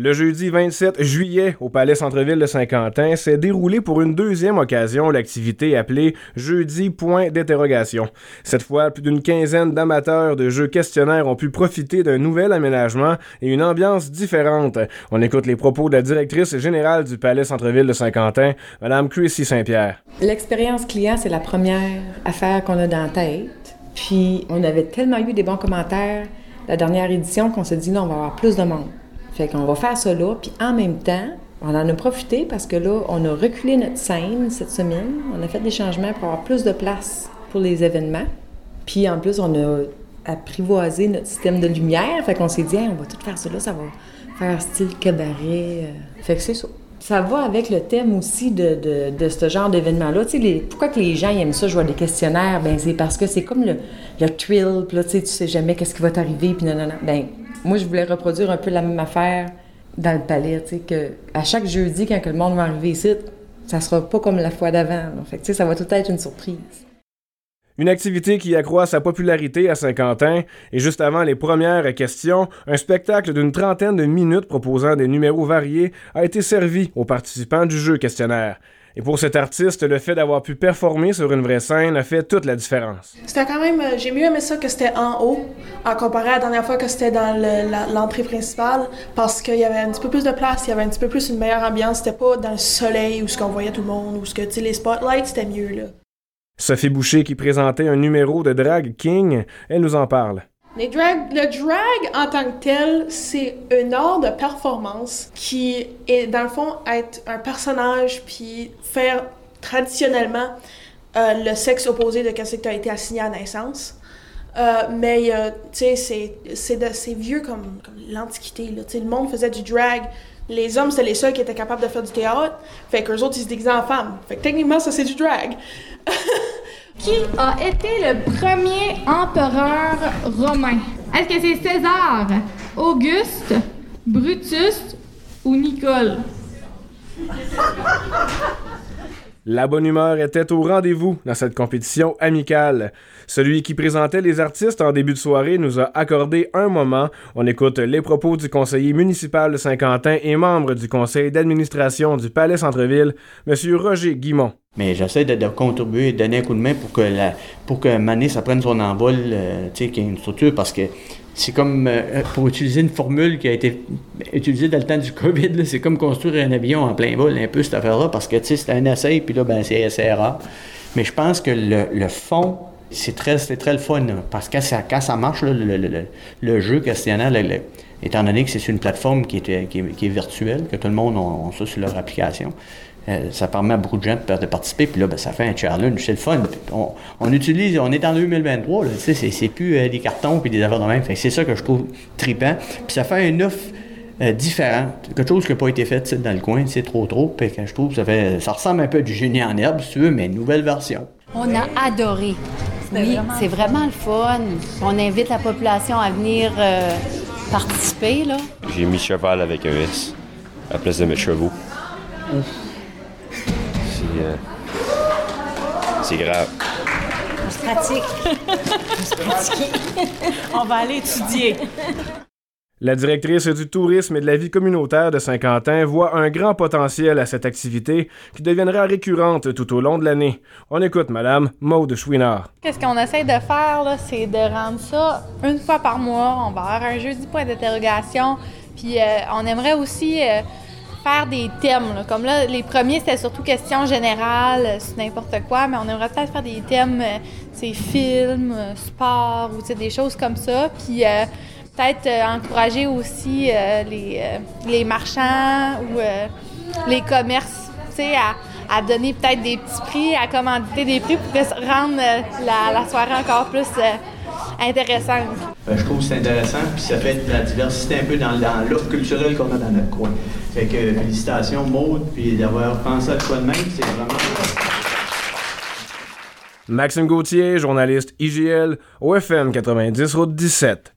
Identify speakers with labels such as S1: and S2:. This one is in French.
S1: Le jeudi 27 juillet, au Palais Centre-Ville de Saint-Quentin, s'est déroulé pour une deuxième occasion l'activité appelée Jeudi Point d'interrogation. Cette fois, plus d'une quinzaine d'amateurs de jeux questionnaires ont pu profiter d'un nouvel aménagement et une ambiance différente. On écoute les propos de la directrice générale du Palais Centre-Ville de Saint-Quentin, Mme Chrissy Saint-Pierre.
S2: L'expérience client, c'est la première affaire qu'on a dans la tête. Puis, on avait tellement eu des bons commentaires la dernière édition qu'on s'est dit, là, on va avoir plus de monde. Fait qu'on va faire ça là, puis en même temps, on en a profité parce que là, on a reculé notre scène cette semaine. On a fait des changements pour avoir plus de place pour les événements. Puis en plus, on a apprivoisé notre système de lumière. Fait qu'on s'est dit, on va tout faire ça là, ça va faire style cabaret. Euh. Fait que c'est ça. Ça va avec le thème aussi de, de, de ce genre d'événement-là. Pourquoi que les gens aiment ça, jouer des questionnaires? Ben c'est parce que c'est comme le, le thrill. Puis là, tu sais jamais qu'est-ce qui va t'arriver, puis non, non, non. Ben, moi, je voulais reproduire un peu la même affaire dans le palais, tu sais, à chaque jeudi, quand le monde va arriver ici, ça sera pas comme la fois d'avant. Fait tu sais, ça va tout être une surprise.
S1: Une activité qui accroît sa popularité à Saint-Quentin. Et juste avant les premières questions, un spectacle d'une trentaine de minutes proposant des numéros variés a été servi aux participants du jeu questionnaire. Et pour cet artiste, le fait d'avoir pu performer sur une vraie scène a fait toute la différence.
S3: C'était quand même, euh, j'ai mieux aimé ça que c'était en haut, en comparé à la dernière fois que c'était dans l'entrée principale, parce qu'il y avait un petit peu plus de place, il y avait un petit peu plus une meilleure ambiance. C'était pas dans le soleil où ce qu'on voyait tout le monde, où ce que, les spotlights, c'était mieux là.
S1: Sophie Boucher qui présentait un numéro de Drag King, elle nous en parle
S3: le drag en tant que tel, c'est un art de performance qui est, dans le fond, être un personnage puis faire traditionnellement euh, le sexe opposé de ce que tu as été assigné à naissance. Euh, mais, tu sais, c'est vieux comme, comme l'Antiquité. Le monde faisait du drag. Les hommes, c'était les seuls qui étaient capables de faire du théâtre. Fait qu'eux autres, ils se déguisaient en femmes. Fait que techniquement, ça, c'est du drag.
S4: Qui a été le premier empereur romain? Est-ce que c'est César, Auguste, Brutus ou Nicole?
S1: La bonne humeur était au rendez-vous dans cette compétition amicale. Celui qui présentait les artistes en début de soirée nous a accordé un moment. On écoute les propos du conseiller municipal de Saint-Quentin et membre du conseil d'administration du Palais Centre-Ville, M. Roger Guimont.
S5: Mais j'essaie de, contribuer de donner un coup de main pour que, la, pour que prenne son envol, euh, tu une structure, parce que c'est comme, euh, pour utiliser une formule qui a été utilisée dans le temps du COVID, c'est comme construire un avion en plein vol, un peu cette affaire-là, parce que, tu c'est un essai, puis là, ben, c'est rare. Mais je pense que le, fond, c'est très, très le fun, parce que ça, quand ça marche, le, jeu questionnant, étant donné que c'est une plateforme qui est, virtuelle, que tout le monde a ça sur leur application, euh, ça permet à beaucoup de gens de, participer. Puis là, ben, ça fait un challenge. C'est le fun. On, utilise, on est en 2023, là, c'est, c'est plus euh, des cartons puis des affaires de même. c'est ça que je trouve tripant. Puis ça fait un offre euh, différent. Quelque chose qui n'a pas été fait dans le coin, c'est trop trop. Puis je trouve ça fait. Ça ressemble un peu à du génie en herbe, si tu veux, mais une nouvelle version.
S6: On a adoré. Oui, c'est vraiment le fun. On invite la population à venir participer. Là.
S7: J'ai mis cheval avec un S à la place de mettre chevaux. Euh, c'est grave.
S6: On se pratique. On se pratique.
S8: On va aller étudier.
S1: La directrice du tourisme et de la vie communautaire de Saint-Quentin voit un grand potentiel à cette activité qui deviendra récurrente tout au long de l'année. On écoute Madame Maude Chouinard.
S4: Qu'est-ce qu'on essaie de faire, c'est de rendre ça une fois par mois. On va avoir un jeudi point d'interrogation. Puis euh, on aimerait aussi euh, faire des thèmes. Comme là, les premiers, c'était surtout questions générales, euh, sur n'importe quoi, mais on aimerait peut-être faire des thèmes, euh, c'est films, euh, sport, ou des choses comme ça. Puis peut-être encourager aussi les, les, marchands ou les commerces, à, à donner peut-être des petits prix, à commanditer des prix pour rendre la soirée encore plus intéressante.
S5: Ben, je trouve que c'est intéressant, puis ça fait de la diversité un peu dans, l'offre culturelle qu'on a dans notre coin. Fait que félicitations Maud, puis d'avoir pensé à toi de même, c'est vraiment...
S1: Maxime Gauthier, journaliste IGL, OFM 90 Route 17.